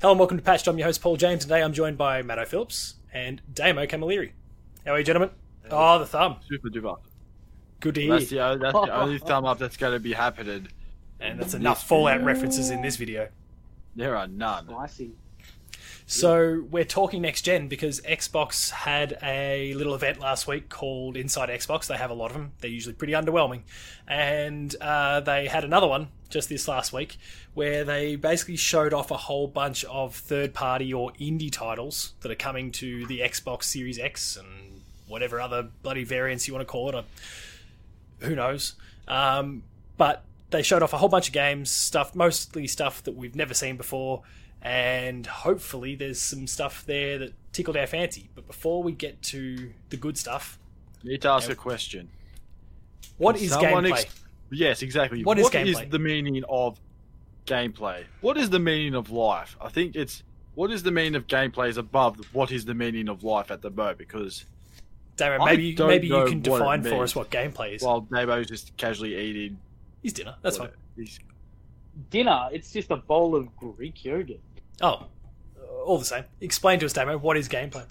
Hello and welcome to Patched. I'm your host Paul James. Today I'm joined by Matto Phillips and Damo Camilleri. How are you, gentlemen? Oh, the thumb. Super duper. Good to hear. That's the, that's the only thumb up that's going to be happening. And that's enough Fallout references in this video. There are none. I see. So we're talking next gen because Xbox had a little event last week called Inside Xbox. They have a lot of them. They're usually pretty underwhelming, and uh, they had another one just this last week where they basically showed off a whole bunch of third-party or indie titles that are coming to the Xbox Series X and whatever other bloody variants you want to call it. Who knows? Um, but they showed off a whole bunch of games, stuff mostly stuff that we've never seen before and hopefully there's some stuff there that tickled our fancy. But before we get to the good stuff, Need to ask a question. what Can is gameplay? ex- Yes, exactly. What is gameplay? the meaning of gameplay? What is the meaning of life? I think it's what is the meaning of gameplay is above what is the meaning of life at the moment because Darren, maybe you, maybe you can define for us what gameplay is. while Damo's just casually eating his dinner. That's fine. what- he's- Dinner, it's just a bowl of Greek yogurt. Oh, uh, all the same. Explain to us, Damo, what is gameplay?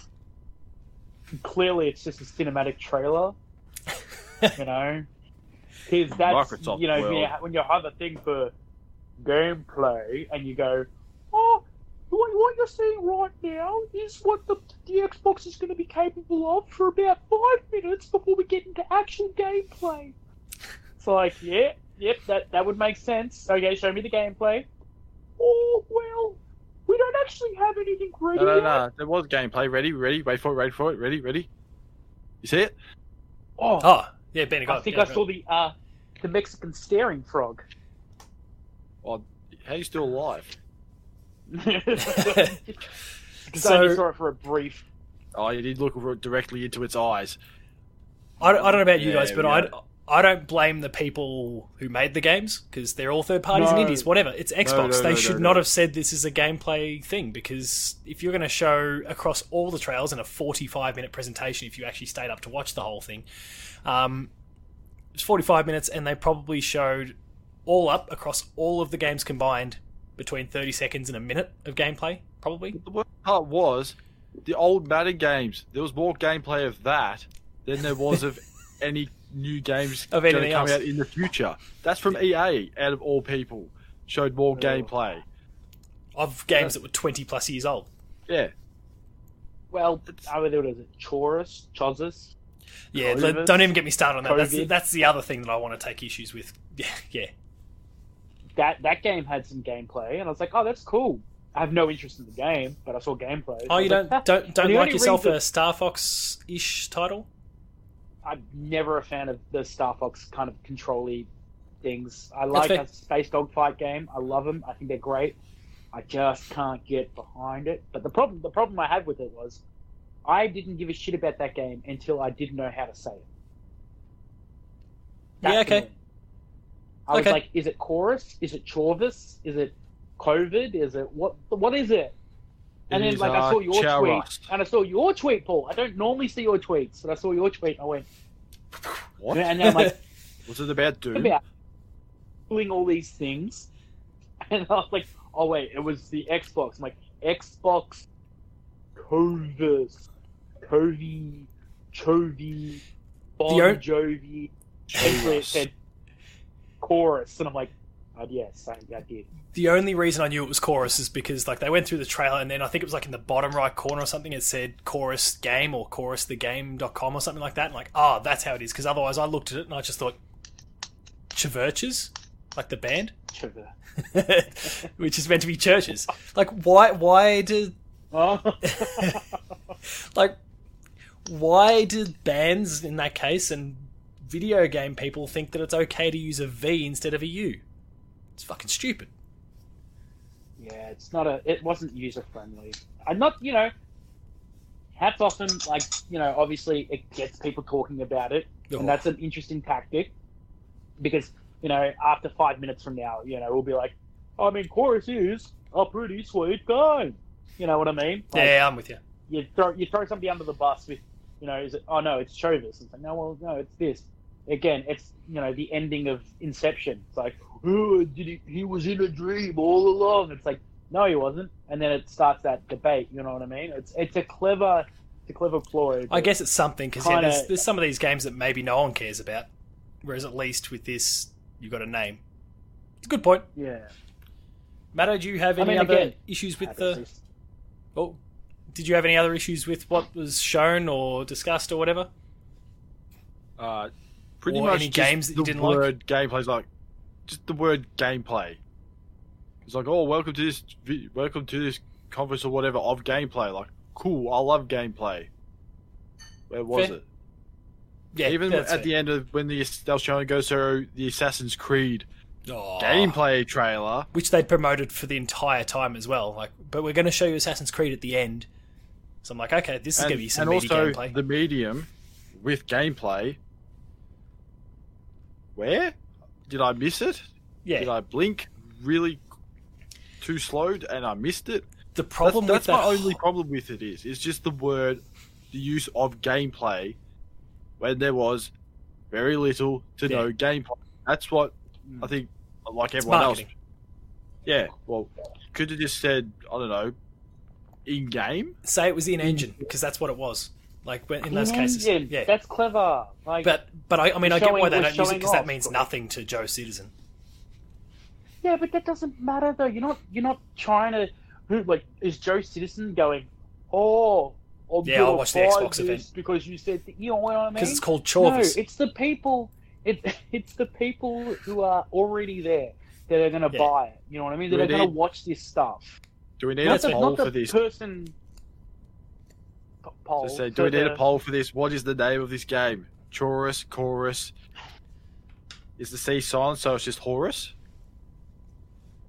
Clearly, it's just a cinematic trailer, you know? Because that's, Microsoft you know, when you, when you have a thing for gameplay and you go, oh, what, what you're seeing right now is what the, the Xbox is going to be capable of for about five minutes before we get into actual gameplay. It's like, yeah, yep, that, that would make sense. Okay, show me the gameplay. Oh, well, we don't actually have anything ready No, no, yet. no. There was gameplay. Ready, ready. Wait for it. Wait for it. Ready, ready. You see it? Oh, Oh, yeah, Ben. I think I saw the uh, the Mexican staring frog. How are you still alive? Because So- I only saw it for a brief. Oh, you did look directly into its eyes. I don't, I don't know about you Yeah, guys, but I. I don't blame the people who made the games because they're all third parties and indies, whatever. It's Xbox. no, they no, should no, not no. have said this is a gameplay thing because if you're going to show across all the trails in a 45 minute presentation, if you actually stayed up to watch the whole thing, um, it's 45 minutes and they probably showed all up across all of the games combined between 30 seconds and a minute of gameplay, probably. The worst part was the old Madden games. There was more gameplay of that than there was of any new games Of going to anything come else. out in the future. That's from EA, out of all people. Showed more Oh. gameplay. Of games that were 20 plus years old. Yeah, Well, It's- I would what is it? Chorus, Chozas. Yeah, COVID. don't even get me started on that. That's, COVID. that's the other thing that I want to take issues with. Yeah, yeah. That that game had some gameplay, and I was like, oh, that's cool. I have no interest in the game, but I saw gameplay. Oh, you was like, don't don't don't like yourself a Star Fox ish title? I'm never a fan of the Star Fox kind of control-y things. I like a space dogfight game. I love them. I think they're great. I just can't get behind it. But the problem, the problem I had with it was, I didn't give a shit about that game until I didn't know how to say it. Yeah, okay. the thing. I was like, is it chorus? Is it Chorvis? Is it COVID? Is it what? What is it? And It then like I uh, saw your tweet, and I saw your tweet, Paul. I don't normally see your tweets, but I saw your tweet. And I went, What? and then I'm like, Was it about Doom? about doing all these things, and I was like, oh wait, it was the Xbox. I'm like, Xbox, Covis, Covey, Chovy, Bon o- Jovi. It said chorus, and I'm like, oh yes, I, I did. The only reason I knew it was Chorus is because like they went through the trailer and then I think it was like in the bottom right corner or something it said Chorus Game or ChorusTheGame.com or something like that. And like, oh, that's how it is. Because otherwise I looked at it and I just thought, Churches, like the band, which is meant to be churches. Like, why? Why did Oh. like why did bands in that case and video game people think that it's okay to use a V instead of a U? It's fucking stupid. Yeah, it's not a. It wasn't user friendly. I'm not, you know. Hats off them, like you know. Obviously, it gets people talking about it, Oh. and that's an interesting tactic. Because you know, after five minutes from now, you know, we'll be like, I mean, chorus is a pretty sweet game. You know what I mean? Like, yeah, I'm with you. You throw you throw somebody under the bus with, you know, is it? Oh no, it's Chovis. It's like no, well, no, it's this. Again, it's you know the ending of Inception. It's like, oh, did he? He was in a dream all along. It's like, no, he wasn't. And then it starts that debate. You know what I mean? It's it's a clever, it's a clever ploy. I guess it's something because yeah, there's, there's some of these games that maybe no one cares about, whereas at least with this, you've got a name. It's a good point. yeah. Matto, do you have I any mean, other again, issues with the? assist. Oh, did you have any other issues with what was shown or discussed or whatever? Uh, pretty Or much any just games that you didn't like? word gameplay's like just the word gameplay. It's like, oh, welcome to this, welcome to this conference or whatever of gameplay. Like, cool, I love gameplay. Where was Fair. it? Yeah, Even at fair. the end of when the they were showing goes through the Assassin's Creed Oh. gameplay trailer. which they'd promoted for the entire time as well. Like, but we're going to show you Assassin's Creed at the end. So I'm like, okay, this is and, going to be some and also gameplay. the medium with gameplay. Where did I miss it? yeah, Did I blink really too slow and I missed it? the problem that's, with that's that, my only problem with it is it's just the word, the use of gameplay, when there was very little to Yeah. no gameplay. That's what Mm. I think, like It's everyone else. Yeah, well, could have just said I don't know, in game. say it was in engine because that's what it was. Like when- in those cases, Engine, yeah. That's clever. Like, But but I, I mean I get why they don't use it because that means nothing to Joe Citizen. yeah, but that doesn't matter though. You're not you're not trying to who like is Joe Citizen going? Oh, I'm Yeah, I'll watch the buy Xbox event. because you said that, you know what I mean. Because it's called no, it's the people. It, it's the people who are already there that are going to Yeah. buy it. You know what I mean? That Do are going to watch this stuff. Do we need That's a the, poll not the for this? person. Poll. Just say, for do we need the- a poll for this? What is the name of this game? Chorus, chorus. Is the C silent, so it's just Horus?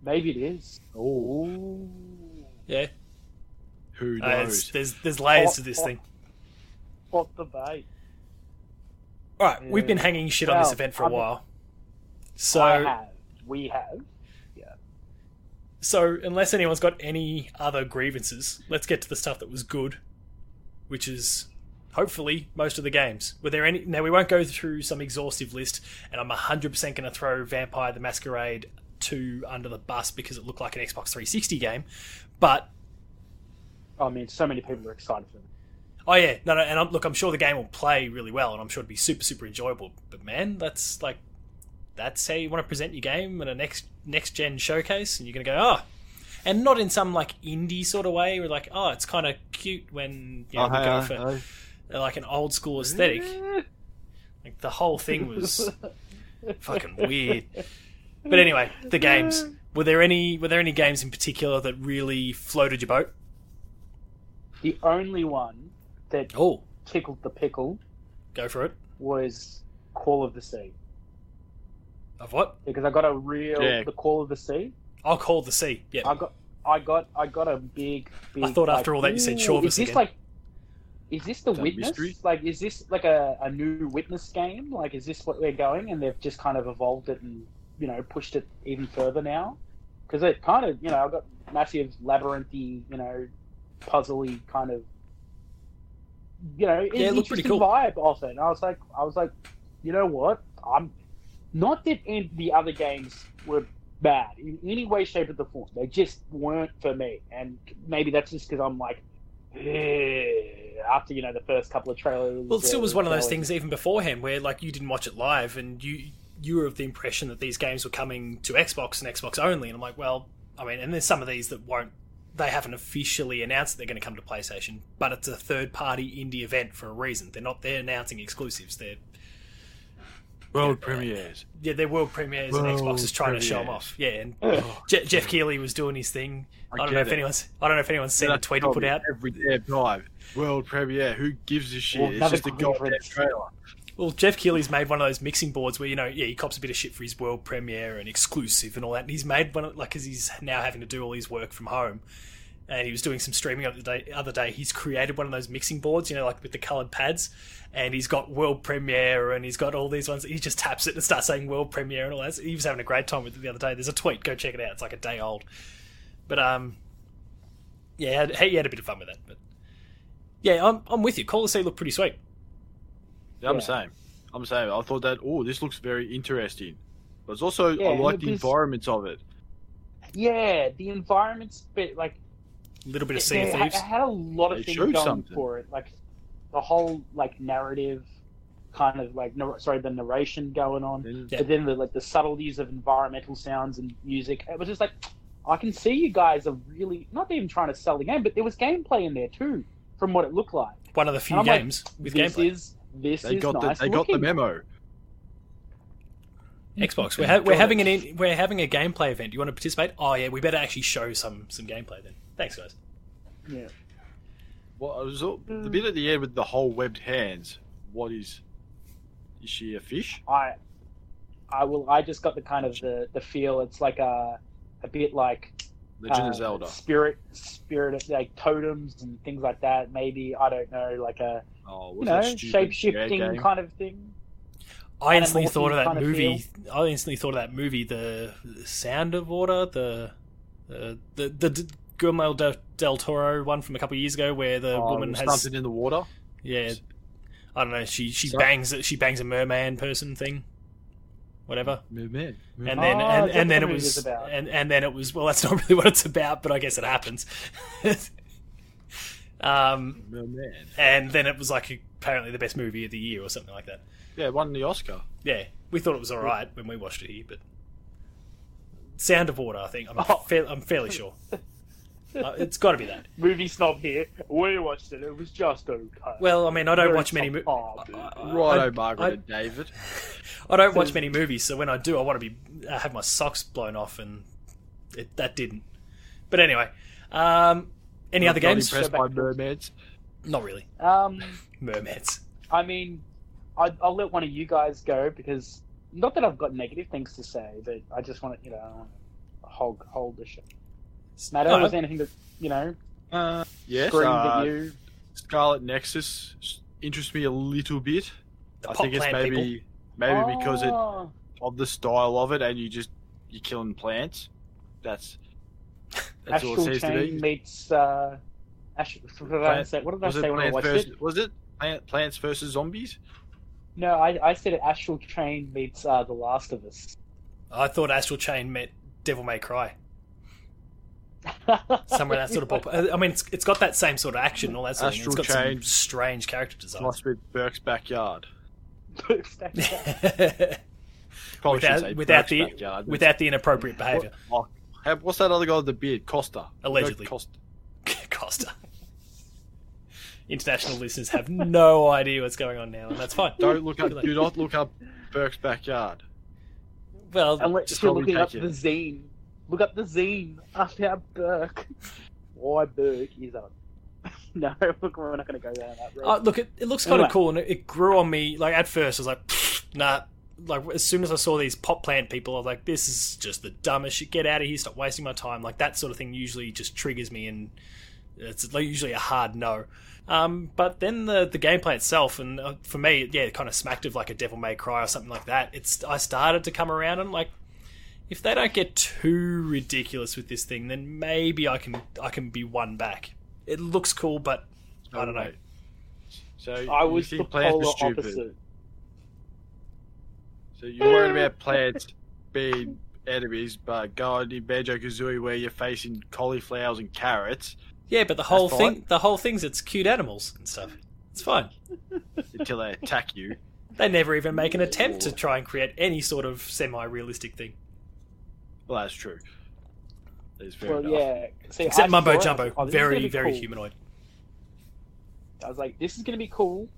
Maybe it is. Oh, yeah, who Uh, knows? there's there's layers Oh, to this oh. thing. What the debate? All right, we've been hanging shit on this event for a I'm- while. So I have. We have. So, unless anyone's got any other grievances, let's get to the stuff that was good, which is hopefully most of the games. Were there any? Now we won't go through some exhaustive list, and I'm 100% going to throw Vampire the Masquerade 2 under the bus because it looked like an Xbox 360 game. But I mean, so many people are excited for it. oh yeah, no, no, and I'm, look, I'm sure the game will play really well, and I'm sure it'll be super, super enjoyable. But man, that's like that's how you want to present your game in a next next gen showcase, and you're going to go, oh, and not in some like indie sort of way, where like, oh, it's kind of cute when you know Oh, we hey, go uh, for uh, like an old school aesthetic. Like the whole thing was fucking weird. But anyway, the games. Were there any were there any games in particular that really floated your boat? The only one that Oh, tickled the pickle go for it. was Call of the Sea Of what? because I got a real Yeah. the Call of the Sea. I'll call the sea. Yeah. I got I got I got a big. big I thought after like, all that you said "Ooh, Chauvis Is this again." like? Is this the that witness? mystery? Like, is this like a, a new witness game? Like, is this what we're going? And they've just kind of evolved it and you know pushed it even further now because it kind of you know I've got massive labyrinthy you know puzzly kind of you know Yeah, it looked pretty interesting cool. vibe of it. And I was like, I was like, you know what? I'm not that in the other games were bad in any way, shape, or the form. They just weren't for me, and maybe that's just because I'm like, after you know the first couple of trailers. Well, it still was one of those things even beforehand where like you didn't watch it live and you you were of the impression that these games were coming to Xbox and Xbox only, and I'm like, well, I mean, and there's some of these that won't. They haven't officially announced that they're going to come to PlayStation, but it's a third-party indie event for a reason. They're not. They're announcing exclusives. They're world premieres. yeah, they're world premieres, and World Xbox is trying to show them off. Yeah, and Ugh. Je- Geoff Keighley was doing his thing. I, don't know get if it. anyone's. I don't know if anyone's seen Then the I tweet he put out. every damn time. World premiere. Who gives a shit? Well, it's just a goddamn trailer. Well, Geoff Keighley's made one of those mixing boards where you know, yeah, he cops a bit of shit for his world premiere and exclusive and all that. And he's made one of, like because he's now having to do all his work from home, and he was doing some streaming the other day. Other day, he's created one of those mixing boards, you know, like with the coloured pads, and he's got world premiere and he's got all these ones. He just taps it and starts saying world premiere and all that. He was having a great time with it the other day. There's a tweet, go check it out. It's like a day old, but um, yeah, he had, he had a bit of fun with that. But yeah, I'm I'm with you. Call the Sea looked pretty sweet. Yeah, I'm Yeah. the same. I'm the same. I thought that. Oh, this looks very interesting. But it's also Yeah, I like the was- environments of it. yeah, the environment's bit like A little bit of it, Sea of Thieves. it had a lot of They things going something. for it, like the whole like narrative, kind of like nar- sorry, the narration going on, Yeah. but then the like the subtleties of environmental sounds and music. It was just like I can see you guys are really not even trying to sell the game, but there was gameplay in there too, from what it looked like. One of the few I'm like, games with this gameplay. is this They is got nice the they got the memo. Xbox. We're, ha- we're having it. an in- we're having a gameplay event. Do you want to participate? Oh yeah, we better actually show some some gameplay then. Thanks guys. Yeah. What was all, Mm. the bit at the end with the whole webbed hands? What is? Is she a fish? I, I will. I just got the kind of the the feel. It's like a a bit like Legend uh, of Zelda. spirit spirit like totems and things like that. Maybe I don't know, like a Oh, you know that stupid shape shifting kind of thing. I instantly thought of that kind of movie. I instantly thought of that movie, the, the Sound of Water, the uh, the the, the Guillermo del, del Toro one from a couple of years ago, where the Oh, woman has something in the water. yeah, I don't know. She she Sorry? bangs she bangs a merman person thing, whatever. Man, And then Oh, and, is and then it was about? and and then it was well, that's not really what it's about, but I guess it happens. um, man. and then it was like apparently the best movie of the year or something like that. Yeah, won the Oscar. Yeah, we thought it was all right when we watched it here, but Sound of Water, I think I'm, Oh. fair, I'm fairly sure. Uh, it's got to be that. Movie snob here. We watched it. It was just okay. Well, I mean, I don't Very watch many. movies. subpar, dude. I- Righto, I- Margaret I- and David. I don't watch many movies, so when I do, I want to be uh, have my socks blown off, and it, that didn't. But anyway, um, any Not- other not games? Impressed by mermaids. Not really. Um, Mermaids. I mean, I, I'll let one of you guys go because not that I've got negative things to say, but I just want to, you know, I wanna hold hold the show. Matto No, was there anything that you know Uh, yes, screamed uh, at you? Scarlet Nexus s- interests me a little bit. the I think it's maybe people. maybe because it, Oh, of the style of it, and you just you're killing plants. That's that's all Astral it says to Chain me. meets uh, Ash- what did I say? What did I say when I watched versus, it? was it plant, plants versus zombies? No, I, I said it. Astral Chain meets uh, The Last of Us. I thought Astral Chain met Devil May Cry. Somewhere that sort of ballpark. I mean, it's, it's got that same sort of action, all that sort of thing. It's Astral got some strange character design. Must be Burke's backyard. without Probably should say without Burke's the backyard. without the inappropriate behaviour. what- what's that other guy with the beard? Costa. Allegedly. Burke Costa. Costa. International listeners have no idea what's going on now, and that's fine. Don't look up. Good luck. Do not look up Burke's backyard. Well, Unless Just you're looking up take the zine. Look up the zine about Burke. Why Burke is up. no, look, we're not going to go down that road. uh, look, it, it looks kind Anyway. of cool, and it, it grew on me. Like at first, I was like, nah. Like as soon as I saw these pot plant people, I was like, this is just the dumbest shit. Get out of here! Stop wasting my time. Like that sort of thing usually just triggers me, and it's usually a hard no. Um, but then the the gameplay itself, and uh, for me, yeah, it kind of smacked of like a Devil May Cry or something like that. It's I started to come around and like, if they don't get too ridiculous with this thing, then maybe I can I can be one back. It looks cool, but I don't know. So I you was the think plants polar are stupid. opposite. So you're worried about plants being enemies, but going in Banjo Kazooie where you're facing cauliflowers and carrots Yeah, but the whole fine. thing, the whole thing's it's cute animals and stuff. It's fine. until they attack you. They never even make an attempt to try and create any sort of semi-realistic thing, Well, that's true. That is fair Well, enough. yeah. See, except I Mumbo saw it, Jumbo, I was like, oh, this is gonna very very cool. humanoid. I was like, this is going to be cool.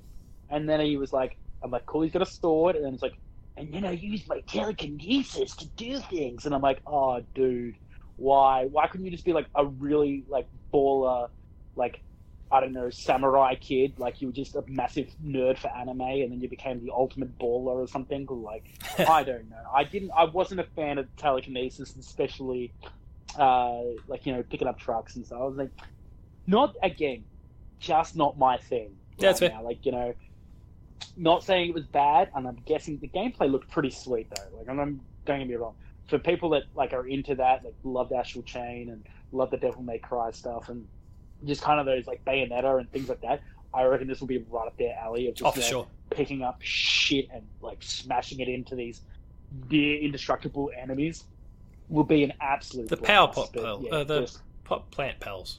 And then he was like, I'm like, cool, he's got a sword. And then it's like, and then I use my telekinesis to do things. And I'm like, oh, dude, why? Why couldn't you just be like a really like baller, like, I don't know, samurai kid? Like, you were just a massive nerd for anime and then you became the ultimate baller or something? Like, I don't know. I didn't, I wasn't a fan of telekinesis, especially, uh, like, you know, picking up trucks and stuff. I was like, not again, just not my thing. That's right fair. Like you know, not saying it was bad, and I'm guessing the gameplay looked pretty sweet though. Like I'm, I'm don't get me wrong. For people that like are into that, like love Astral Chain and love the Devil May Cry stuff, and just kind of those like Bayonetta and things like that, I reckon this will be right up their alley of just Oh, you know, sure. picking up shit and like smashing it into these near indestructible enemies. will be an absolute The blast, power pot but pearl, yeah, uh, the- just- Pot plant pals.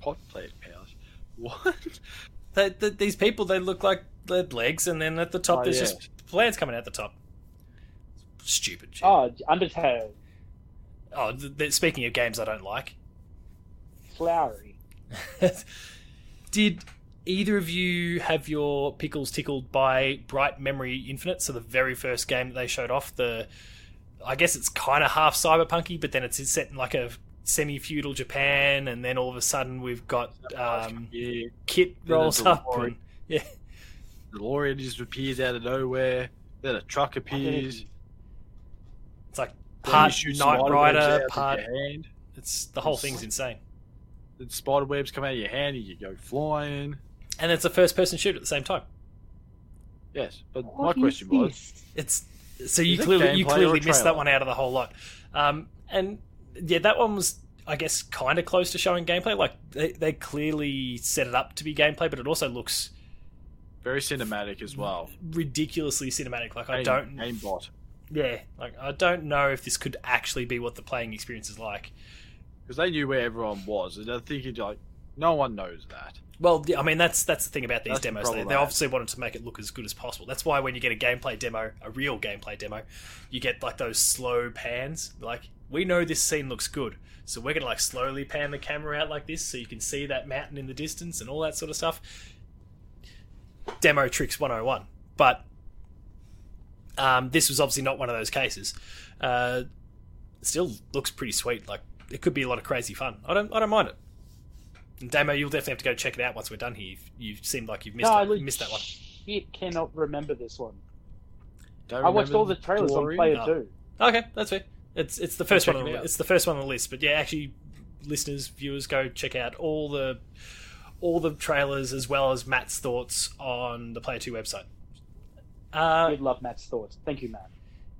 Pot plant powers. What? They, they, these people, they look like they had legs, and then at the top Oh, there's yeah. just plants coming out the top. Stupid shit. oh, Undertale, Oh, th- th- speaking of games I don't like, flowery. did either of you have your pickles tickled by Bright Memory Infinite? So the very first game that they showed off, the I guess it's kind of half cyberpunky, but then it's set in like a semi-feudal Japan, and then all of a sudden we've got um, yeah. Kit rolls there's up, and yeah, The DeLorean just appears out of nowhere. Then a truck appears. it's like Then you part shoot Knight Rider, part hand. it's the whole thing's insane. Then spider webs come out of your hand and you go flying. And it's a first-person shoot at the same time. Yes, but What my is question was. It's so you clearly you clearly missed that one out of the whole lot. Um, and yeah, that one was I guess kind of close to showing gameplay. Like they, they clearly set it up to be gameplay, but it also looks very cinematic as well. ridiculously cinematic. Like I Aim- don't aimbot yeah, like I don't know if this could actually be what the playing experience is like. Because they knew where everyone was, and I think it's like no one knows that. Well, yeah, I mean that's that's the thing about these That's the demos. They, problem they I have. obviously wanted to make it look as good as possible. That's why when you get a gameplay demo, a real gameplay demo, you get like those slow pans. Like we know this scene looks good, so we're gonna like slowly pan the camera out like this, so you can see that mountain in the distance and all that sort of stuff. Demo tricks 101, but um, this was obviously not one of those cases. Uh, still looks pretty sweet. Like it could be a lot of crazy fun. I don't I don't mind it. And Damo, you'll definitely have to go check it out once we're done here. You've, you seemed like you've missed, no, it, legit missed that one. cannot remember this one. Don't I watched all the trailers on? Player No. Two. Okay, that's fair. It's it's the first one. On the, out. it's the first one on the list. But yeah, actually, listeners, viewers, go check out all the all the trailers as well as Matt's thoughts on the Player Two website. Uh, Did love Matt's thoughts. Thank you, Matt.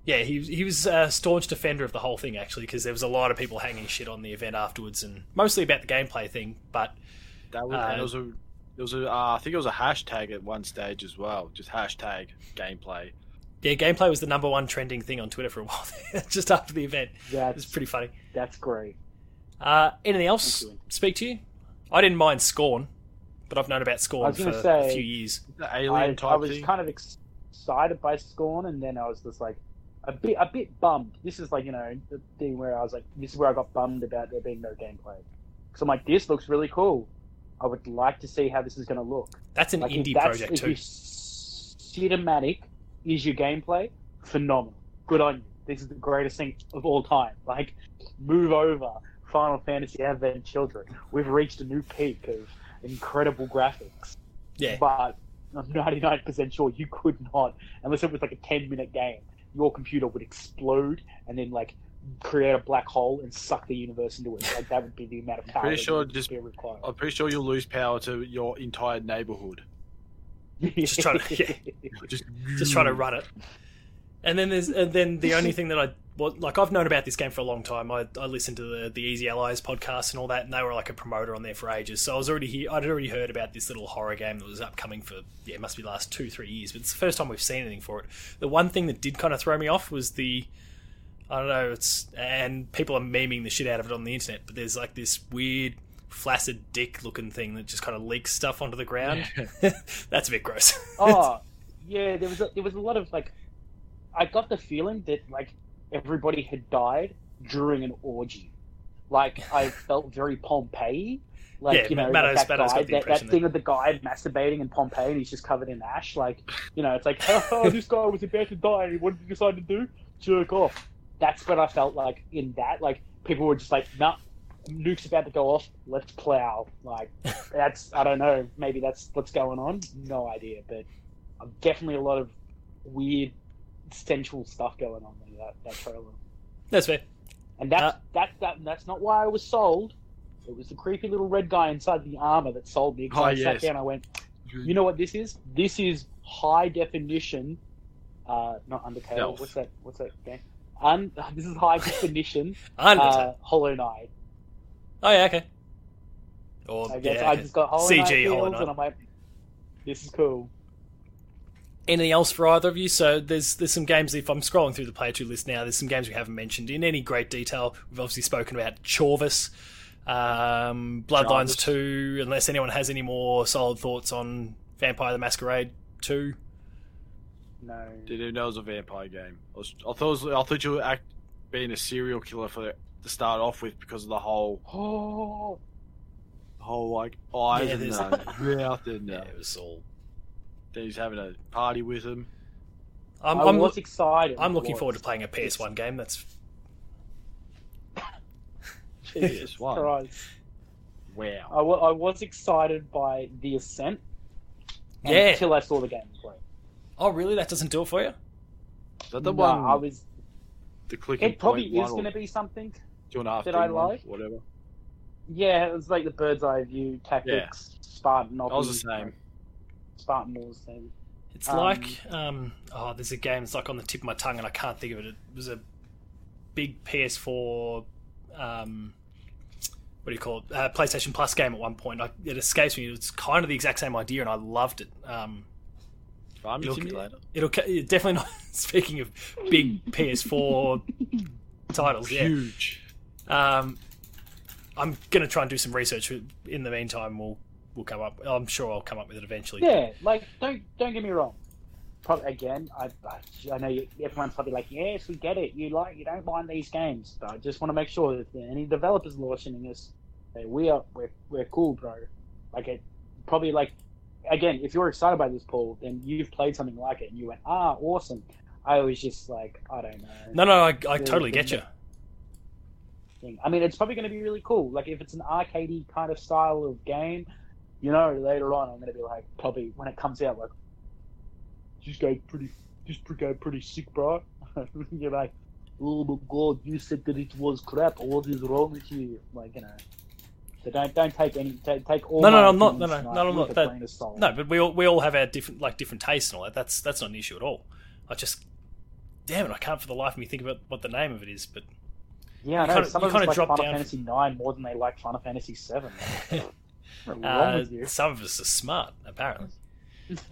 Yeah, he he was a staunch defender of the whole thing actually because there was a lot of people hanging shit on the event afterwards and mostly about the gameplay thing. But That was, Uh, and there was a, there was a, uh, I think it was a hashtag at one stage as well, just hashtag gameplay. yeah, gameplay was the number one trending thing on Twitter for a while just after the event. It was That's pretty funny. that's great. Uh, anything else Thank you. speak to you? I didn't mind Scorn, but I've known about I Scorn was for gonna a few years. The I, alien type I was thing. kind of excited by Scorn, and then I was just like a bit a bit bummed. This is like you know the thing where I was like, this is where I got bummed about there being no gameplay. Because I'm like, this looks really cool. I would like to see how this is going to look. That's an Like indie that's- project too. cinematic is your gameplay, phenomenal. Good on you. This is the greatest thing of all time. Like, move over Final Fantasy Advent Children. We've reached a new peak of incredible graphics. Yeah, But I'm 99% sure you could not, unless it was like a 10 minute game, your computer would explode and then like create a black hole and suck the universe into it. Like that would be the amount of power Pretty sure just- be required. I'm pretty sure you'll lose power to your entire neighborhood. Just trying to- yeah. Just, just trying to run it. And then there's and then the only thing that I well, like I've known about this game for a long time. I, I listened to the the Easy Allies podcast and all that, and they were like a promoter on there for ages. So I was already here. I'd already heard about this little horror game that was upcoming for yeah, it must be the last two three years. But it's the first time we've seen anything for it. The one thing that did kind of throw me off was the I don't know. It's and people are memeing the shit out of it on the internet. But there's like this weird flaccid dick looking thing that just kind of leaks stuff onto the ground. That's a bit gross. oh, yeah. There was a, there was a lot of like, I got the feeling that like everybody had died during an orgy. Like I felt very Pompeii. Like Yeah, you know, Matto's- like that Matto's guy, that, that thing of the guy masturbating in Pompeii, and he's just covered in ash. Like you know, it's like, oh, this guy was about to die, and what did he decide to do? Jerk off. That's what I felt like in that. Like people were just like, nah, nuke's about to go off. Let's plow. Like that's I don't know. Maybe that's what's going on. No idea, but uh, definitely a lot of weird sensual stuff going on in that, that trailer. That's fair. And that's Uh, that, that that's not why I was sold. It was the creepy little red guy inside the armor that sold me. 'cause Oh, I sat yes. down. I went, you know what this is? This is high definition. Uh, not Undertale. Stealth. What's that? What's that game? Un- this is high definition. Uh, Hollow Knight. oh yeah, okay. Or I guess yeah, I just got Hollow Knight CG Hollow Knight. and I'm like, this is cool. Anything else for either of you? So there's there's some games. If I'm scrolling through the player two list now, there's some games we haven't mentioned in any great detail. We've obviously spoken about Chorvis, um, Bloodlines Jarvis. two. Unless anyone has any more solid thoughts on Vampire the Masquerade two. No. Didn't even know it was a vampire game. I, was, I thought it was, I thought you were act, being a serial killer for to start off with because of the whole Oh, whole like eyes Yeah, and there's- the mouth and Yeah, it was all. Then he's having a party with him. I'm, I I'm, was excited. I'm looking forward to playing a PS1 game. That's Jesus PS1. Christ. Wow. I, was excited by The Ascent. Yeah. Until I saw the gameplay. oh really? That doesn't do it for you? Is that the No, one? I was. the clicking It probably point is going to be something. two and a half that D I one, like. whatever. Yeah, it was like the bird's eye view tactics, yeah. Spartan. That was the same. Spartan Wars thing. It's Um, like um, oh, there's a game. It's like on the tip of my tongue, and I can't think of it. It was a big PS4. Um, what do you call it? Uh, PlayStation Plus game at one point. I, it escapes me. It's kind of the exact same idea, and I loved it. Um, Farming It'll- simulator. it'll ca- definitely not. Speaking of big PS4 titles, yeah. Huge. Um, I'm gonna try and do some research. In the meantime, we'll we'll come up. I'm sure I'll come up with it eventually. Yeah, like don't don't get me wrong. Probably again, I I, know you, everyone's probably like, yes, we get it. You like you don't mind these games, but I just want to make sure that any developers launching this, that we are we're we're cool, bro. Like it probably like again, if you're excited by this, Paul, then you've played something like it and you went, ah, awesome. I was just like, I don't know. No, no, I, I totally get you. thing. I mean, it's probably going to be really cool. Like if it's an arcadey kind of style of game, you know, later on I'm going to be like, probably when it comes out, like, this go pretty, this go pretty sick, bro. You're like, oh my god, you said that it was crap. What is wrong with you? Like, you know. So don't don't take any take, take all. No, no, no, I'm not- no, no, no, I'm not. That-. No, but we all we all have our different like different tastes and all that. That's that's not an issue at all. I just, damn it, I can't for the life of me think about what the name of it is. But yeah, I know. Some of kinda like Final Fantasy Nine more than they like Final Fantasy Seven. What's wrong uh, some of us are smart, apparently.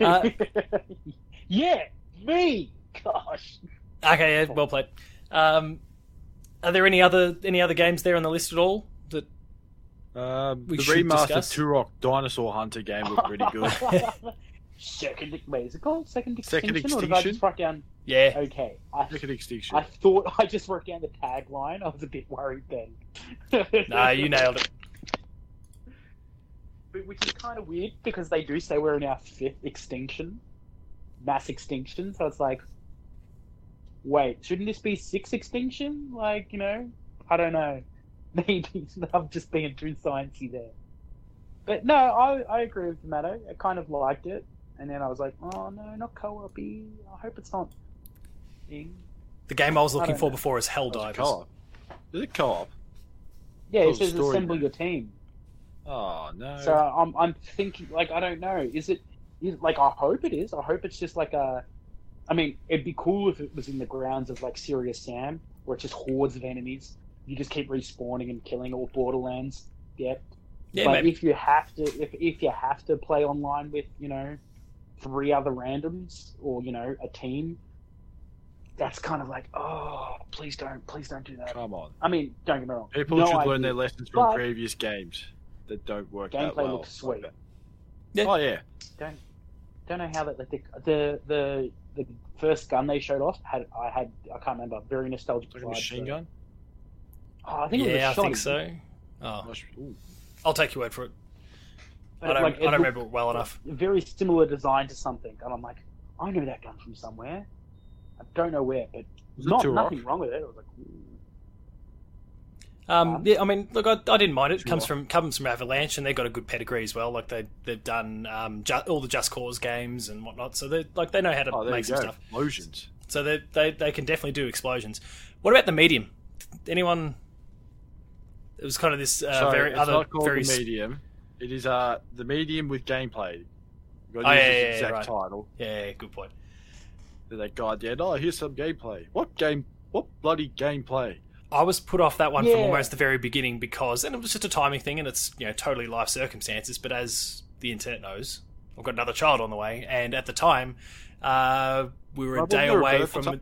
Uh, yeah, me. Gosh. Okay, yeah, well played. Um, are there any other any other games there on the list at all? That Um, We the should remastered discuss. Turok Dinosaur Hunter game looked pretty good. Second, wait, is it called Second Second Extinction? Or did I just write down? yeah, Okay, I, Second Extinction. I thought I just wrote down the tagline. I was a bit worried then. no, you nailed it. But- Which is kind of weird because they do say we're in our fifth extinction, mass extinction. So it's like, wait, shouldn't this be six extinction? Like, you know, I don't know. Maybe I'm just being too sciencey there. But no, I I agree with Matto. I kind of liked it, and then I was like, oh no, not co op I hope it's not. Thing. The game I was looking don't for know. before is Oh, Helldivers. co-op. Is it co-op? Yeah, Oh, it says assemble your team. Oh no. So I'm I'm thinking like I don't know. Is it is like I hope it is. I hope it's just like a. I mean, it'd be cool if it was in the grounds of like Serious Sam, where it's just hordes of enemies. You just keep respawning and killing all Borderlands. Yeah. Yeah, but maybe. if you have to, if if you have to play online with you know three other randoms or you know a team, that's kind of like oh please don't please don't do that. Come on. I mean, don't get me wrong. People no should idea. learn their lessons from But- previous games that don't work that Gameplay well. looks sweet. Like Yeah. Oh yeah. don't don't know how that like the the the, the first gun they showed off had I had I can't remember very nostalgic. Like a machine so- gun. Oh, I think it was a Yeah, I think so. Oh, ooh. I'll take your word for it. But, I don't, like, I don't remember it well enough. Very similar design to something, and I'm like, I know that gun from somewhere. I don't know where, but not Turok? nothing wrong with it. I was like, ooh. Um, yeah, I mean, look, I, I didn't mind it. It comes Sure. from comes from Avalanche, and they've got a good pedigree as well. Like they they've done um, ju- all the Just Cause games and whatnot, so they like they know how to Oh, make some go. stuff. Explosions. So they, they they can definitely do explosions. What about the medium? Anyone? It was kind of this uh, so very it's other very the medium. It is uh the medium with gameplay. You've got to Oh, yeah, yeah, yeah, exact right. title. yeah, good point. Then That guy did. Oh, here's some gameplay. What game? What bloody gameplay? I was put off that one from almost the very beginning because, and it was just a timing thing, and it's you know totally life circumstances. But as the internet knows, I've got another child on the way, and at the time, Uh, we were a day away from.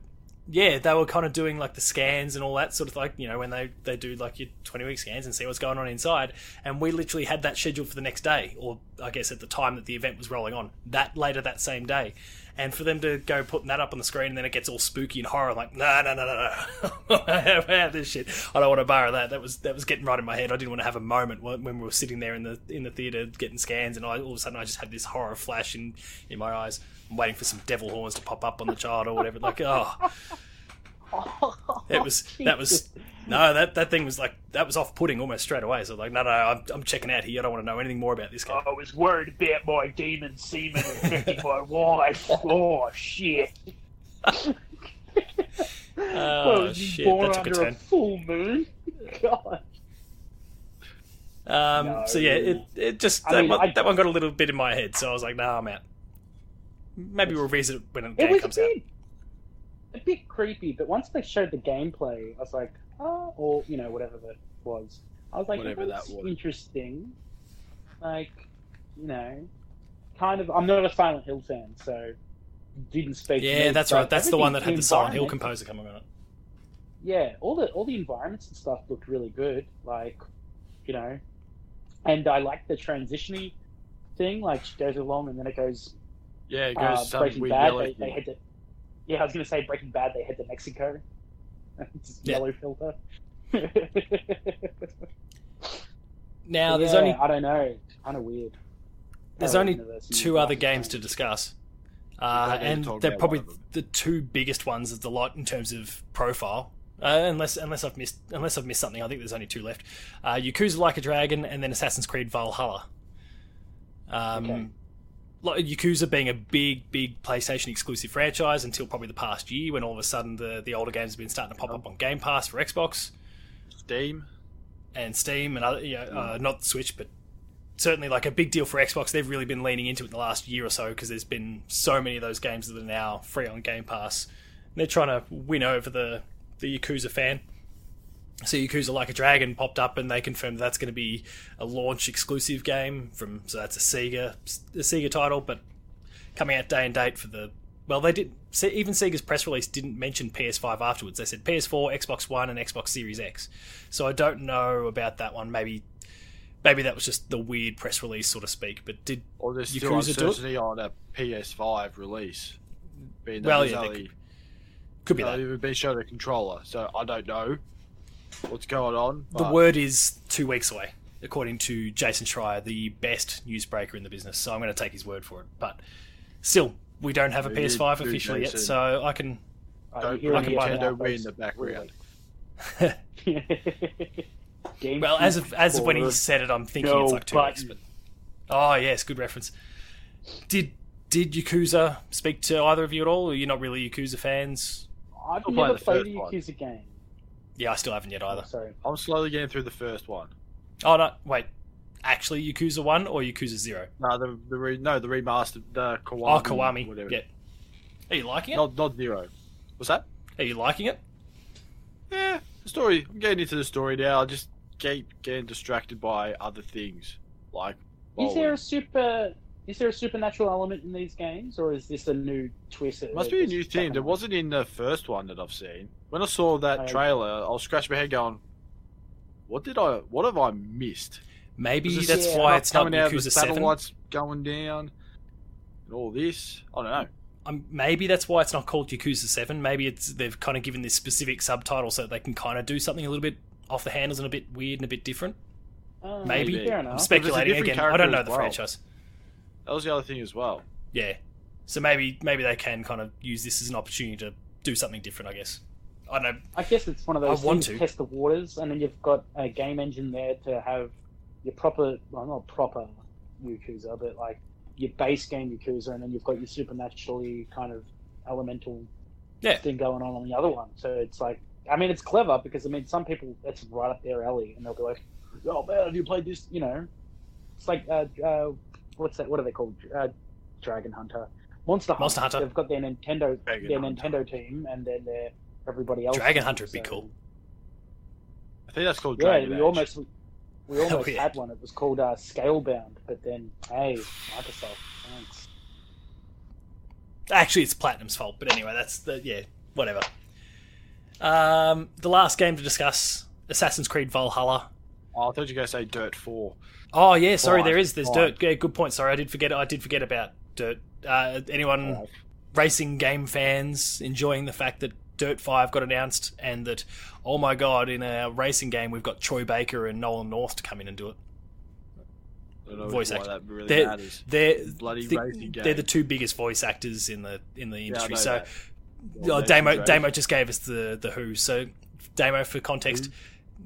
Yeah, they were kind of doing like the scans and all that sort of like you know when they they do like your twenty week scans and see what's going on inside, and we literally had that scheduled for the next day, or I guess at the time that the event was rolling on, that later that same day, and for them to go putting that up on the screen and then it gets all spooky and horror, I'm like no no no no no, I this shit, I don't want to borrow that. That was that was getting right in my head. I didn't want to have a moment when when we were sitting there in the in the theater getting scans, and I, all of a sudden I just had this horror flash in in my eyes. I'm waiting for some devil horns to pop up on the child or whatever. Like oh. It was that was no that that thing was like that was off putting almost straight away. So like no no I'm, I'm checking out here. I don't want to know anything more about this game. I was worried about my demon semen affecting my wife. Oh shit! Oh was shit, born that took under a turn. full moon. God. Um, No. so yeah, it it just I that, mean, one, I- that one got a little bit in my head. So I was like, nah, I'm out. Maybe we'll revisit it when the It game comes out. bit, a bit creepy, but once they showed the gameplay, I was like, oh, or you know, whatever that was. I was like, Whatever that was. interesting. Like, you know, kind of. I'm not a Silent Hill fan, so didn't speak. to Yeah, me, that's right. That's the one that had the Silent Hill composer coming on it. yeah, all the all the environments and stuff looked really good. Like, you know, and I like the transitiony thing. Like, she goes along and then it goes Yeah, it uh, goes some Breaking weird Bad. yellow They, they thing. head to yeah, I was gonna say Breaking Bad. They head to Mexico. Just Yeah. Yellow filter. Now But there's yeah, only I don't know. Kind of weird. There's Parallel only universe and two other universe. games to discuss. Uh, don't need to and they're probably one of them. the two biggest ones of the lot in terms of profile. Uh, unless unless I've missed unless I've missed something, I think there's only two left. Uh, Yakuza Like a Dragon and then Assassin's Creed Valhalla. Um, Okay. Like Yakuza being a big, big PlayStation exclusive franchise until probably the past year, when all of a sudden the the older games have been starting to pop up on Game Pass for Xbox Steam. and Steam and other, you know, uh, not Switch, but certainly like a big deal for Xbox. They've really been leaning into it in the last year or so because there's been so many of those games that are now free on Game Pass. And they're trying to win over the the Yakuza fan. So Yakuza Like a Dragon popped up, and they confirmed that's going to be a launch exclusive game from. So that's a Sega a Sega title, but coming out day and date for the. Well, they did. Even Sega's press release didn't mention PS5 afterwards. They said PS4, Xbox One, and Xbox Series X. So I don't know about that one. Maybe, maybe that was just the weird press release, sort of speak. But did Or there's still Yakuza it? uncertainty on a PS5 release. Being that Well, yeah, they only, could be uh, that. they've been shown a controller, so I don't know what's going on. The but word is two weeks away, according to Jason Schreier, the best newsbreaker in the business. So I'm going to take his word for it. But still, we don't have a Yeah, PS5 do, officially yet, so I can. Don't you're I put can buy. Nintendo Wii in the background. Game Well, as of as of when he said it, I'm thinking no it's like two weeks. But oh yes, good reference. Did did Yakuza speak to either of you at all? Or you're not really Yakuza fans? I've I'll play never the played first a one. Yakuza game. Yeah, I still haven't yet either. Sorry. I'm slowly getting through the first one. Oh no, wait. Actually, Yakuza One or Yakuza Zero? No, the, the re, no the remastered the Kiwami. Oh, Kiwami. Whatever. Yeah. Are you liking it? Not not zero. What's that? Are you liking it? Yeah, the story. I'm getting into the story now. I just keep getting distracted by other things, like. Is there a super? Is there a supernatural element in these games, or is this a new twist? that Must be a new thing. chucking There wasn't in the first one that I've seen. When I saw that Okay. trailer, I was scratching my head, going, "What did I? What have I missed?" Maybe this that's yeah, why stuff it's not coming out. The Yakuza Seven. satellites going down, and all this. I don't know. Um, maybe that's why it's not called Yakuza Seven. Maybe it's they've kind of given this specific subtitle so that they can kind of do something a little bit off the handles and a bit weird and a bit different. Uh, Maybe. Maybe. Fair I'm speculating again. I don't know the well. franchise. That was the other thing as well. Yeah, so maybe maybe they can kind of use this as an opportunity to do something different. I guess. I don't know. I guess it's one of those I want things to. test the waters, and then you've got a game engine there to have your proper, well, not proper Yakuza, but like your base game Yakuza, and then you've got your supernaturally kind of elemental Yeah. thing going on on the other one. So it's like, I mean, it's clever because I mean, some people it's right up their alley, and they'll be like, "Oh man, have you played this?" You know, it's like, uh, uh, what's that? What are they called? Uh, Dragon Hunter, Monster Hunter. Monster Hunter. They've got their Nintendo, Dragon their Hunter. Nintendo team, and then their everybody else. Dragon team, Hunter would be cool. I think that's called Yeah, Dragon we Age. almost we almost Oh, yeah. had one. It was called uh, Scalebound, but then hey, Microsoft, thanks. Actually, it's Platinum's fault, but anyway, that's the yeah, whatever. Um, the last game to discuss: Assassin's Creed Valhalla. Oh, I thought you were going to say Dirt 4. Oh yeah, sorry, Five. there is. There's Five. Dirt. Yeah, good point. Sorry, I did forget. I did forget about Dirt. Uh, anyone Five. racing game fans enjoying the fact that Dirt Five got announced and that oh my god, in a racing game we've got Troy Baker and Nolan North to come in and do it. I don't Voice why actor. really They're matters. they're Bloody the- racing game. they're the two biggest voice actors in the in the industry. know so that. Oh, Well, Damo Damo just gave us the the Who. So Damo for context,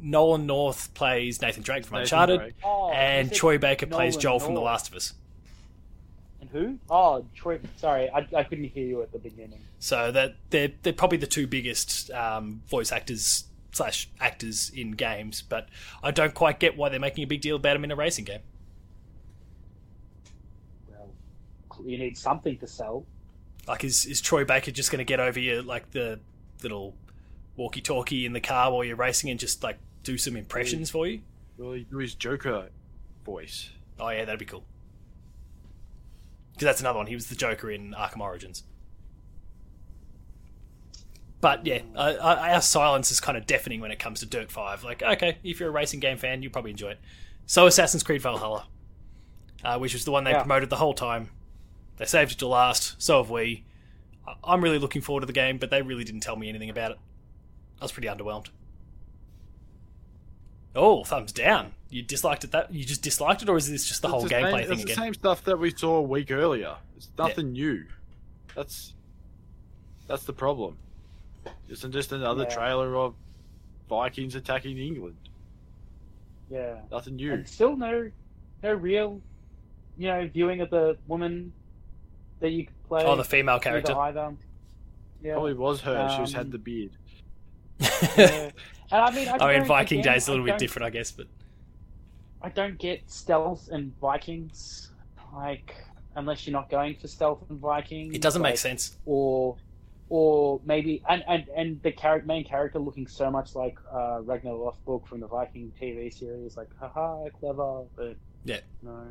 Nolan North plays Nathan Drake from Nathan Uncharted, Drake. Oh, and Troy Baker plays Nolan Joel from The Last of Us. And who? Oh, Troy. Sorry, I, I couldn't hear you at the beginning. So that they're they're probably the two biggest um, voice actors slash actors in games. But I don't quite get why they're making a big deal about them in a racing game. Well, you need something to sell. Like, is is Troy Baker just going to get over your like the little walkie-talkie in the car while you're racing and just like do some impressions for you? Really do his Joker voice. Oh yeah, that'd be cool. Because that's another one. He was the Joker in Arkham Origins. But yeah, uh, uh, our silence is kind of deafening when it comes to Dirt Five. Like, okay, if you're a racing game fan, you'll probably enjoy it. So Assassin's Creed Valhalla, uh, which was the one they Yeah. promoted the whole time. They saved it to last. So have we. I'm really looking forward to the game, but they really didn't tell me anything about it. I was pretty underwhelmed. Oh, thumbs down. You disliked it that you just disliked it, or is this just the It's whole same- gameplay it's thing the again? same stuff that we saw a week earlier. It's nothing new. That's that's the problem. It's just another Yeah. trailer of Vikings attacking England. Yeah. Nothing new. And still no, no real, you know, viewing of the woman that you could play. Oh, the female character. Either. Yeah. Probably was her. she just Um, had the beard. And I mean, I, I mean, Viking again, Day is a little bit different, I guess, but I don't get stealth and Vikings, like unless you're not going for stealth and Vikings. it doesn't like, make sense. Or, or maybe and and and the char- main character looking so much like uh, Ragnar Lothbrok from the Viking TV series, like haha, clever, but Yeah. no,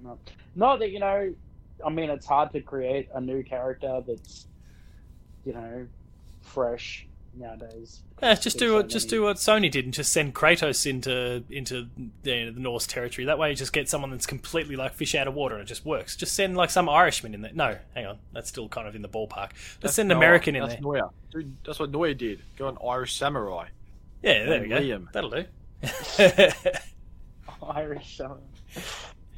not not that you know. I mean, it's hard to create a new character that's, you know, fresh nowadays. Yeah, just do what so just do what Sony did and just send Kratos into into the, the Norse territory. That way, you just get someone that's completely like fish out of water and it just works. Just send like some Irishman in there. No, hang on, that's still kind of in the ballpark. Let's That's send an Noah. American in that's there. Neuer. Dude, that's what Neuer did. Go an Irish samurai. Yeah, there and we go. That'll do. Irish. Uh,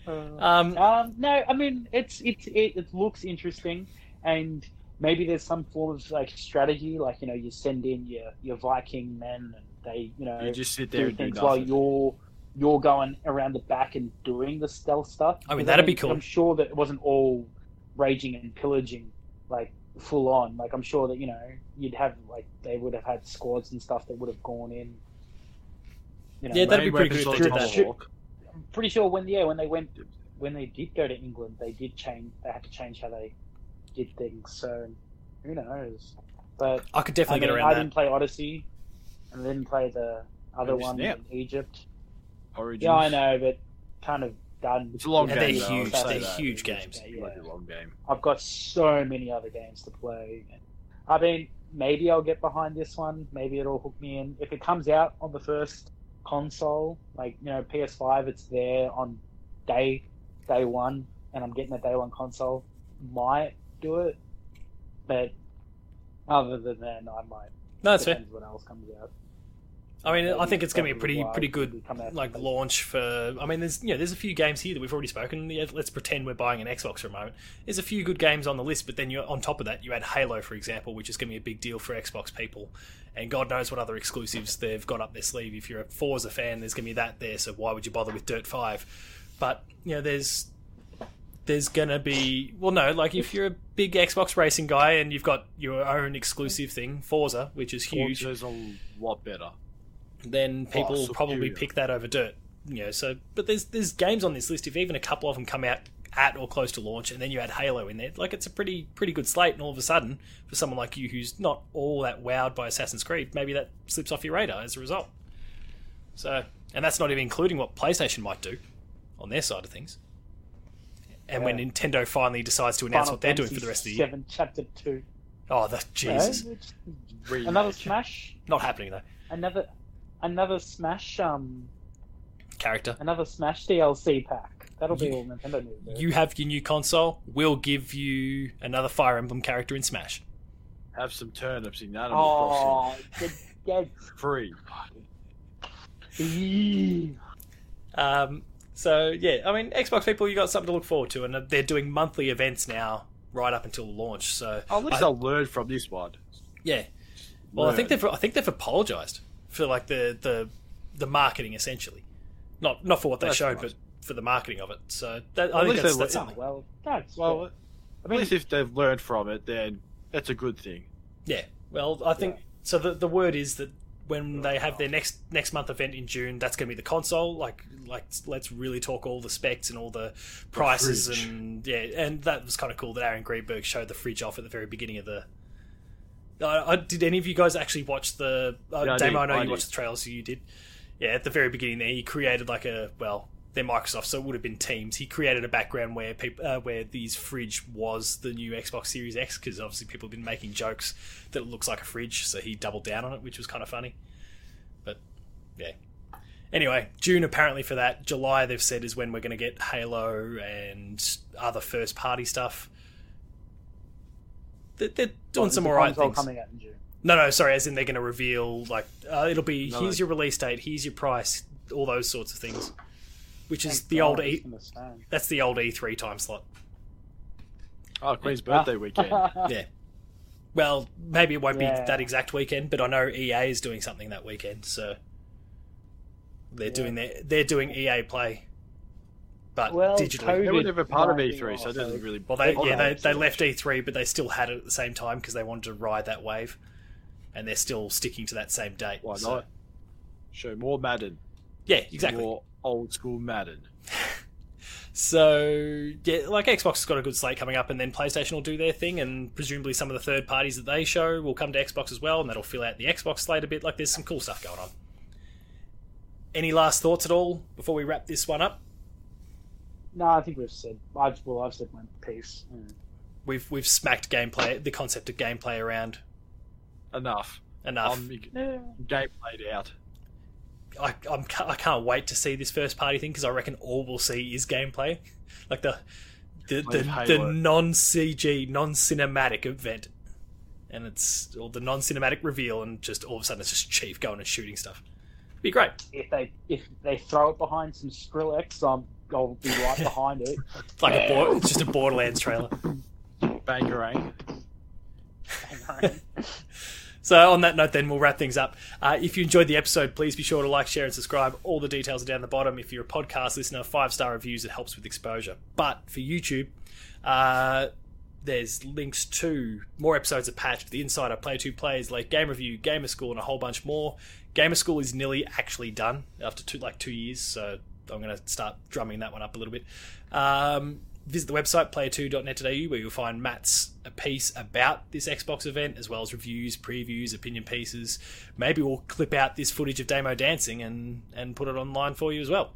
uh, um, Um, no, I mean it's it's it, it looks interesting, and maybe there's some form of like strategy, like you know you send in your your Viking men and they you know You just sit there do and do things while you're you're going around the back and doing the stealth stuff. I mean, that'd be cool. I'm sure that it wasn't all raging and pillaging like full on. Like I'm sure that you know you'd have like they would have had squads and stuff that would have gone in. You know, Yeah, that'd be pretty weapons good if like they did that. Tomahawk. I'm pretty sure when yeah when they went when they did go to England they did change they had to change how they did things so who knows but I could I, definitely mean, get I around that. didn't play Odyssey and I didn't play the other one snap. in Egypt Origins. yeah I know but kind of done It's a long And game. they're though, huge. They're that. huge games. Yeah. Like a long game. I've got so many other games to play I mean maybe I'll get behind this one maybe it'll hook me in if it comes out on the first console like you know PS5 it's there on day day one and I'm getting a day one console might do it but other than that I might No, that's fair. what else comes out I mean, I think it's going to be a pretty pretty good like launch for. I mean, there's you know there's a few games here that we've already spoken. Yeah, let's pretend we're buying an Xbox for a moment. There's a few good games on the list, but then you on top of that you add Halo, for example, which is going to be a big deal for Xbox people, and God knows what other exclusives they've got up their sleeve. If you're a Forza fan, there's going to be that there. So why would you bother with Dirt Five? But you know, there's there's gonna be well no like if you're a big xbox racing guy and you've got your own exclusive thing forza which is huge Forza's a lot better. then people will probably superior. pick that over dirt. You know, so but there's there's games on this list. If even a couple of them come out at or close to launch, and then you add Halo in there, like it's a pretty pretty good slate. And all of a sudden, for someone like you who's not all that wowed by Assassin's Creed, maybe that slips off your radar as a result. So, and that's not even including what PlayStation might do on their side of things. And when Nintendo finally decides to announce Final what they're doing for the rest of the year. Seven Chapter Two. Oh, the Jesus, Yeah. Another Smash. not happening though. Another. Another Smash. Um. Character. Another Smash DLC pack. That'll be You- all Nintendo needs. do. You have your new console. We'll give you another Fire Emblem character in Smash. Have some turnips in Animal Crossing. Oh, get, get. Free. Um, so yeah, I mean, Xbox people, you got something to look forward to, and they're doing monthly events now, right up until launch. So oh, At least I- they'll learn from this one. yeah, well, I think they've I think they've apologized for like the the the marketing essentially, not not for what they That's showed, nice. but for the marketing of it. So that, Well, I at think least that's, they that's something. Well, that's Well, well. I at mean, least if they've learned from it, then that's a good thing. Yeah. Well, I think so. The the word is that when they have their next next month event in June, that's going to be the console. Like like let's really talk all the specs and all the prices fridge. and yeah, and that was kind of cool that Aaron Greenberg showed the fridge off at the very beginning of the. Uh, I, did any of you guys actually watch the uh, Yeah, demo? did, I know I you did. watched the trailers, so you did. Yeah, at the very beginning there, he created like a well, they're Microsoft, so it would have been Teams. He created a background where people, uh, where these fridge was the new Xbox Series X, because obviously people have been making jokes that it looks like a fridge, so he doubled down on it, which was kind of funny. But yeah. Anyway, June apparently for that. July they've said is when we're going to get Halo and other first party stuff. They're, they're doing there's some alright things. coming out in June. No, no, sorry. As in, they're going to reveal like uh, it'll be No. here's your release date, here's your price, all those sorts of things. Which is the God, old E. That's the old E3 time slot. Oh, Queen's birthday weekend. Yeah. Well, maybe it won't Yeah. be that exact weekend, but I know EA is doing something that weekend, so they're Yeah. doing their they're doing EA Play, but Well, digitally. COVID They were never part of E3, so it also- doesn't really. Well, they bother yeah they, they left. E3, but they still had it at the same time because they wanted to ride that wave, and they're still sticking to that same date. Why so- not? Show more Madden. Yeah, exactly. More old school Madden. So yeah, like Xbox has got a good slate coming up, and then PlayStation will do their thing, and presumably some of the third parties that they show will come to Xbox as well, and that'll fill out the Xbox slate a bit. Like there's some cool stuff going on. Any last thoughts at all before we wrap this one up? No, I think we've said. I've, well, I've said my piece. Mm. We've we've smacked gameplay, the concept of gameplay around Enough. enough. I'm Yeah. game played out. I I'm, I can't wait to see this first party thing because I reckon all we'll see is gameplay, like the the the, the non CG, non cinematic event, and it's all the non cinematic reveal, and just all of a sudden it's just Chief going and shooting stuff. Be great. If they if they throw it behind some Skrillex, I'm, I'll be right behind it. It's like a board, it's just a Borderlands trailer. Bangarang. So on that note, then we'll wrap things up. Uh, if you enjoyed the episode, please be sure to like, share, and subscribe. All the details are down the bottom. If you're a podcast listener, five star reviews it helps with exposure. But for YouTube, uh, there's links to more episodes of Patch, The Insider, Play Two Plays, Late Game Review, Gamer School, and a whole bunch more. Gamer School is nearly actually done after two, like two years, so I'm going to start drumming that one up a little bit. Um, visit the website player2.net.au where you'll find Matt's piece about this Xbox event as well as reviews, previews, opinion pieces. Maybe we'll clip out this footage of Damo dancing and and put it online for you as well.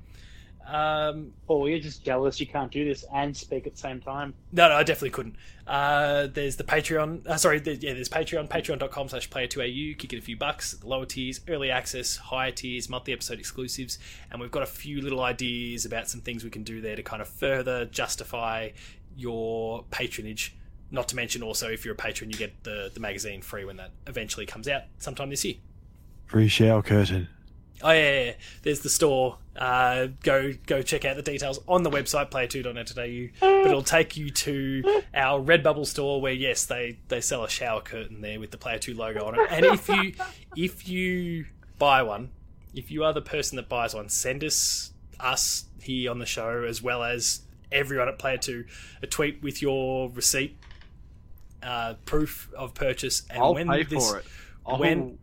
Um, or you're just jealous you can't do this and speak at the same time. no, no, I definitely couldn't. Uh, there's the Patreon. Uh, sorry, the, yeah, there's Patreon. Patreon.com slash player2au. Kick it a few bucks. Lower tiers, early access, higher tiers, monthly episode exclusives. And we've got a few little ideas about some things we can do there to kind of further justify your patronage. Not to mention also, if you're a patron, you get the, the magazine free when that eventually comes out sometime this year. Free shower curtain. Oh yeah, yeah, yeah. there's the store. Uh, go go check out the details on the website player2.net.au. But it'll take you to our Redbubble store where yes, they they sell a shower curtain there with the Player Two logo on it. And if you if you buy one, if you are the person that buys one, send us us here on the show as well as everyone at Player Two a tweet with your receipt, uh, proof of purchase, and I'll when pay this for it. I'll, when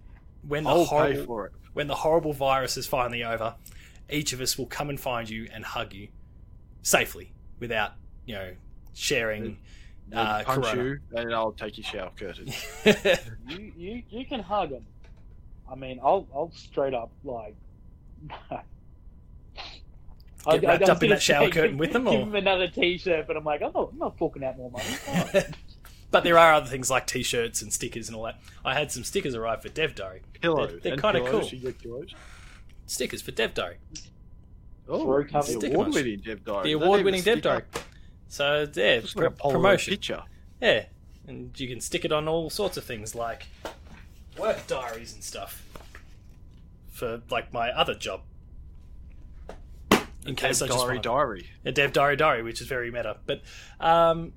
when the I'll horrible pay for it. When the horrible virus is finally over, each of us will come and find you and hug you safely without, you know, sharing. Then Uh, punch Corona. you, and I'll take your shower curtain. You you you can hug him. I mean, I'll I'll straight up like. I- Get I- I wrapped up in that shower say, curtain with them, or Give or- him another T-shirt, but I'm like, oh, I'm not forking out more money. But there are other things like T-shirts and stickers and all that. I had some stickers arrive for Dev Diary. Pillows. They're, they're kind of cool. You get pillows. Stickers for Dev Diary. Oh, the award-winning Dev Diary. The award-winning Dev Diary. So yeah, up. Just pr- like a promotion. picture. Yeah, and you can stick it on all sorts of things like work diaries and stuff for like my other job. In case Dev I just Diary want Diary. a dev diary diary, which is very meta. But um,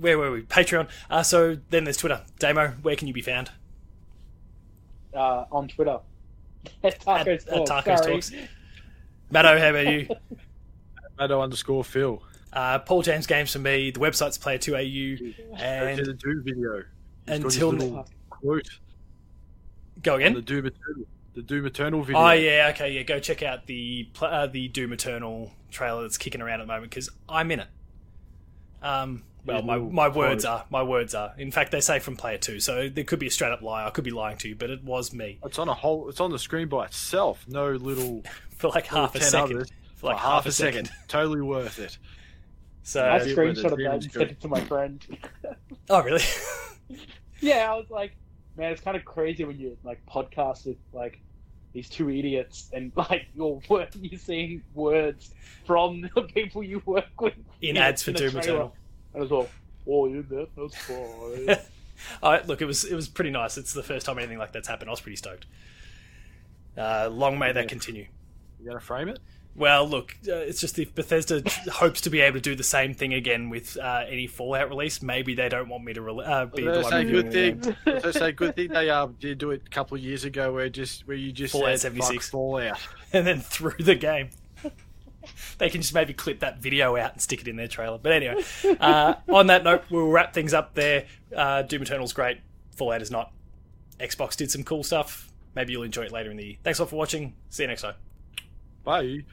where were we? Patreon. Uh, so then there's Twitter. Damo, where can you be found? uh, on Twitter. At Tacos At- at Tacos sorry. Talks. Matto, how about you? Matto underscore Phil. Uh, Paul James Games for me. The website's player2au. Go And the Doom video. He's got his until little quote go again. the again. Doom Eternal. The Doom Eternal video. Oh yeah, okay, yeah. Go check out the uh, the Doom Eternal trailer that's kicking around at the moment because I'm in it. Um, well, my my words are my words are. In fact, they say from player two, so there could be a straight up lie. I could be lying to you, but it was me It's on a whole. It's on the screen by itself. No little for like half a 10 second. others. For like For half, a second. totally worth it. So, I That's it, where the screenshotted that demons and go. sent it to my friend. oh really? yeah, I was like, man, it's kind of crazy when you like podcast with like these two idiots and like you're wor- you're seeing words from the people you work with In a- ads for in a Doom trailer. Eternal. And it's all, oh, you that? That's fine. Uh, look, it was it was pretty nice. It's the first time anything like that's happened. I was pretty stoked. Uh, long may that continue. You gonna frame it? Well, look, uh, it's just if Bethesda hopes to be able to do the same thing again with uh, any Fallout release, maybe they don't want me to re- uh, be the one reviewing good thing. That's a good thing. They um, did do it a couple of years ago, where just where you just Fallout 76. Fallout. and then through the game. they can just maybe clip that video out and stick it in their trailer. But anyway, uh, on that note, we'll wrap things up there. Uh, Doom Eternal's great. Fallout is not. Xbox did some cool stuff. Maybe you'll enjoy it later in the year. Thanks a lot for watching. See you next time. Bye.